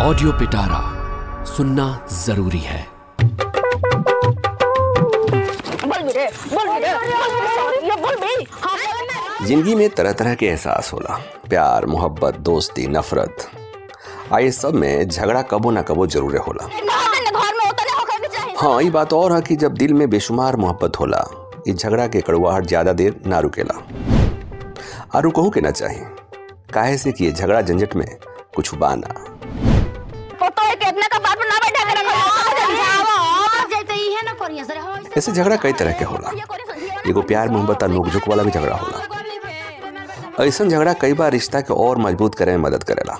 Audio पिटारा सुनना ज़रूरी है। हाँ। ज़िंदगी में तरह तरह के एहसास होला प्यार मोहब्बत दोस्ती नफरत आ ये सब में झगड़ा कबो ना कबो ज़रूर होला। हाँ ये बात और है कि जब दिल में बेशुमार मोहब्बत होला ये झगड़ा के कड़वाहट ज़्यादा देर ना रुकेला। आ रुकहू के ना चाहिए। काहे से कि ये झगड़ा झंझट में कुछ बाना ऐसे झगड़ा कई तरह के होला। एगो प्यार, मोहब्बत और नोकझोंक वाला भी झगड़ा होला। ऐसा झगड़ा कई बार रिश्ता के और मज़बूत करे में मदद करेला।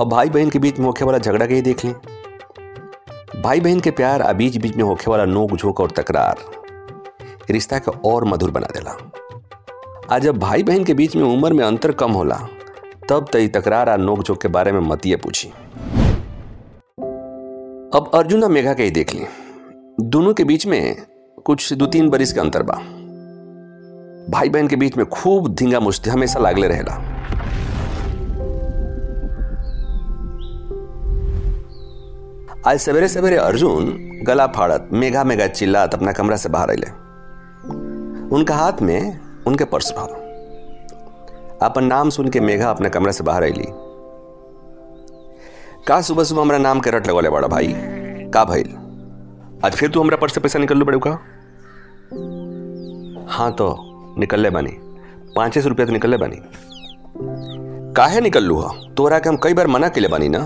अब भाई बहन के बीच में होखे वाला झगड़ा के ही देख ली। भाई बहन के प्यार आ बीच बीच में होखे वाला नोक झोंक और तकरार रिश्ता के और मधुर बना देला। आज जब भाई बहन के बीच में उम्र में अंतर कम होला, तब तई तकरार आ नोक झोंक के बारे में मतिए पूछी। अब अर्जुन और मेघा के ही देख ली। दोनों के बीच में कुछ दो तीन बरिस के अंतर बा। भाई बहन के बीच में खूब धींगा मुश्ती हमेशा लागले रहेला। आज सवेरे सवेरे अर्जुन गला फाड़त मेघा मेघा चिल्लात अपना कमरा से बाहर अले उनका हाथ में उनके पर्स रहल अपन नाम सुन के मेघा अपने कमरा से बाहर अली का सुबह सुबह हमरा नाम के रट लगवाले बड़ा भाई? का भइल? आज फिर तू हमरा पर्स से पैसा निकल लो बड़े का हाँ तो निकलले बानी। पाँचे सौ रुपया तो निकलले बानी। काहे निकल लू हा? तोरा के हम कई बार मना के ले बानी ना।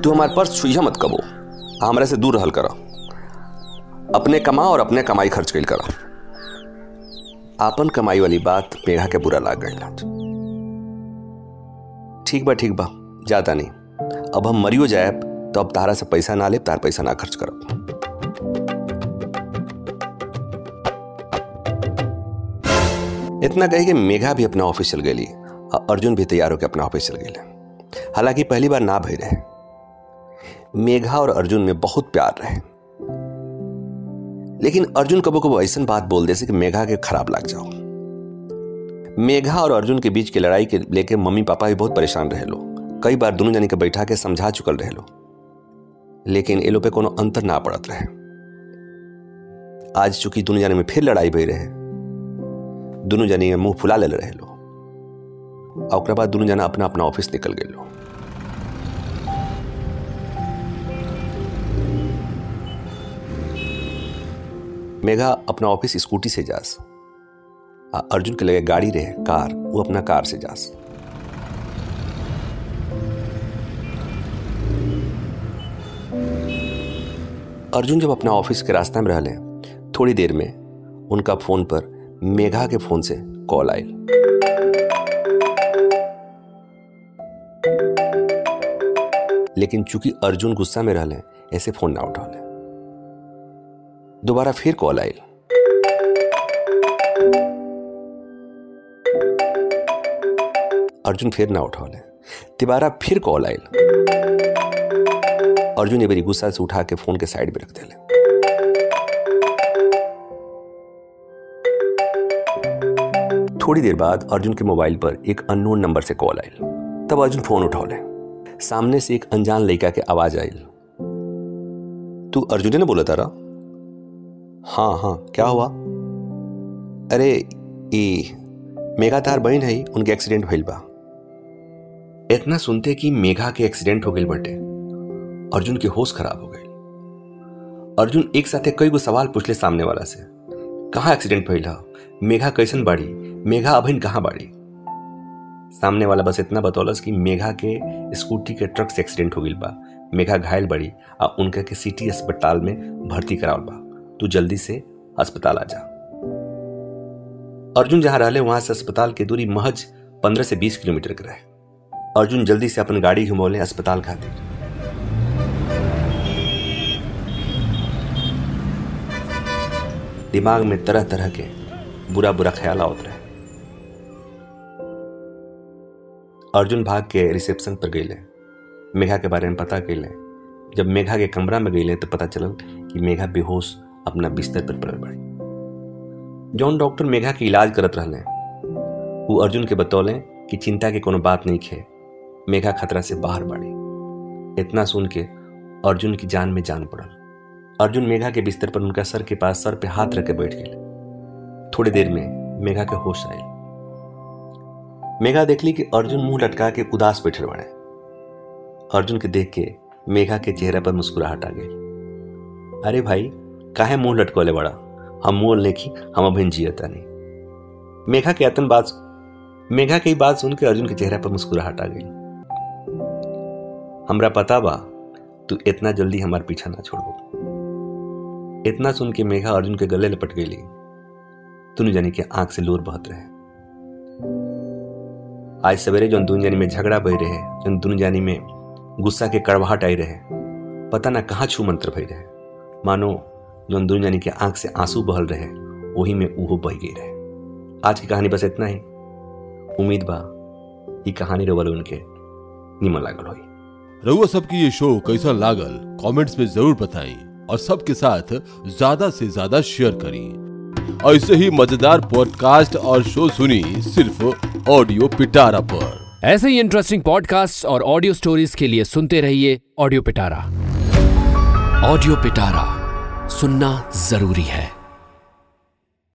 तू हमारे पर्स छुइया मत कबो। हमरा से दूर रहल कर। अपने कमा और अपने कमाई खर्च कैल कर। आपन कमाई वाली बात मेघा के बुरा लाग गई ठीक बा ठीक बा। जाता नहीं। अब हम मरियो जाए तो अब तारा से पैसा ना ले, तार पैसा ना खर्च करब इतना कही कि मेघा भी अपना ऑफ़िस चल गई। और अर्जुन भी तैयार होकर अपना ऑफ़िस चल गए हालाँकि पहली बार ना भई रहे। मेघा और अर्जुन में बहुत प्यार रहे। लेकिन अर्जुन कबो कबो ऐसा बात बोल दे कि मेघा के खराब लग जाओ। मेघा और अर्जुन के बीच की लड़ाई के लेके मम्मी पापा भी बहुत परेशान रहे लो कई बार दोनों जने के बैठा के समझा चुकल रहे लो लेकिन ए लो पे कोनो अंतर ना पड़त रहे। आज चूँकि दोनों जने में फिर लड़ाई भई रहे, दोनों जनी मुँह फुला ले रहे लो और बाद दोनों जना अपना अपना ऑफ़िस निकल गए लो मेघा अपना ऑफ़िस स्कूटी से जास अर्जुन के लगे गाड़ी रहे, कार, वो अपना कार से जास। अर्जुन जब अपना ऑफ़िस के रास्ते में रहले थोड़ी देर में उनका फ़ोन पर मेघा के फ़ोन से कॉल आई लेकिन चूँकि अर्जुन गुस्सा में रहले ऐसे फ़ोन ना उठौले दोबारा फिर कॉल आई अर्जुन फिर ना उठौले तिबारा फिर कॉल आई अर्जुन ये मेरी गुस्सा से उठा के फ़ोन के साइड में रख देले। थोड़ी देर बाद अर्जुन के मोबाइल पर एक अननोन नंबर से कॉल आई तब अर्जुन फ़ोन उठौले। सामने से एक अनजान लड़का के आवाज़ आई तू अर्जुन ने बोला तारा? हाँ हाँ क्या हुआ? अरे, ई मेघा तार बहन है उनके एक्सीडेंट भइल बा। इतना सुनते कि मेघा के एक्सीडेंट हो गई बटे। अर्जुन के होश खराब हो गए। अर्जुन एक साथे कई गो सवाल पूछले सामने वाला से। कहाँ एक्सीडेंट भइल मेघा कैसन बाड़ी? मेघा अभिन कहाँ बाड़ी? सामने वाला बस इतना बतौलस कि मेघा के स्कूटी के ट्रक से एक्सीडेंट हो गई बा। मेघा घायल बड़ी आ उनका के सिटी अस्पताल में भर्ती करावल बा। तू जल्दी से अस्पताल आ जा। अर्जुन जहाँ रहले, वहाँ से अस्पताल की दूरी महज पंद्रह से बीस किलोमीटर के रहे। अर्जुन जल्दी से अपन गाड़ी घुमौले अस्पताल खातिर। दिमाग में तरह तरह के बुरा बुरा ख्याल आवत रहे। अर्जुन भाग के रिसेप्शन पर गईले मेघा के बारे में पता कैले जब मेघा के कमरा में गईले तो पता चलल कि मेघा बेहोश अपना बिस्तर पर पड़ल बड़ी जौन डॉक्टर मेघा के इलाज करत रहले। वो अर्जुन के बतौले कि चिंता के कोनो बात नहीं खे। मेघा खतरा से बाहर बढ़ी इतना सुन के अर्जुन की जान में जान पड़ल। अर्जुन मेघा के बिस्तर पर उनका सर के पास सर पे हाथ रख के बैठ गए थोड़ी देर में मेघा के होश आए। मेघा देख ली कि अर्जुन मुँह लटका के उदास बैठे बने। अर्जुन के देख के मेघा के चेहरे पर मुस्कुराहट आ गई। अरे भाई, काहे मुँह लटकोले बड़ा? हम मुँह लेखी हम अभिन जियता नहीं। मेघा के अतन बात मेघा की बात सुन के अर्जुन के चेहरे पर मुस्कुराहट आ गई। हमरा पता बा, तू इतना जल्दी हमारे पीछा ना छोड़बो इतना सुन के मेघा अर्जुन के गले लपट गई तुन जानी के आँख से लोर बहत रहे। आज सवेरे जो दुन जानी में झगड़ा बह रहे, जो दुन जानी में गुस्सा के कड़वाहट आई रहे, पता ना कहाँ छू मंत्र भई रहे। मानो, जो दुन जानी के आँख से आँसू बहल रहे, वही में उहो बह गई रहे। आज की कहानी बस इतना ही। उम्मीद बा, ये कहानी रोवल उनके निमन लागल होई। रउआ सबकी ये शो कैसा लागल, कमेंट्स में ज़रूर बताई और सबके साथ ज़्यादा से ज़्यादा शेयर करी। ऐसे ही मज़ेदार पॉडकास्ट और शो सुनी सिर्फ़ ऑडियो पिटारा पर। ऐसे ही इंटरेस्टिंग पॉडकास्ट और ऑडियो स्टोरीज के लिए सुनते रहिए ऑडियो पिटारा। ऑडियो पिटारा सुनना ज़रूरी है।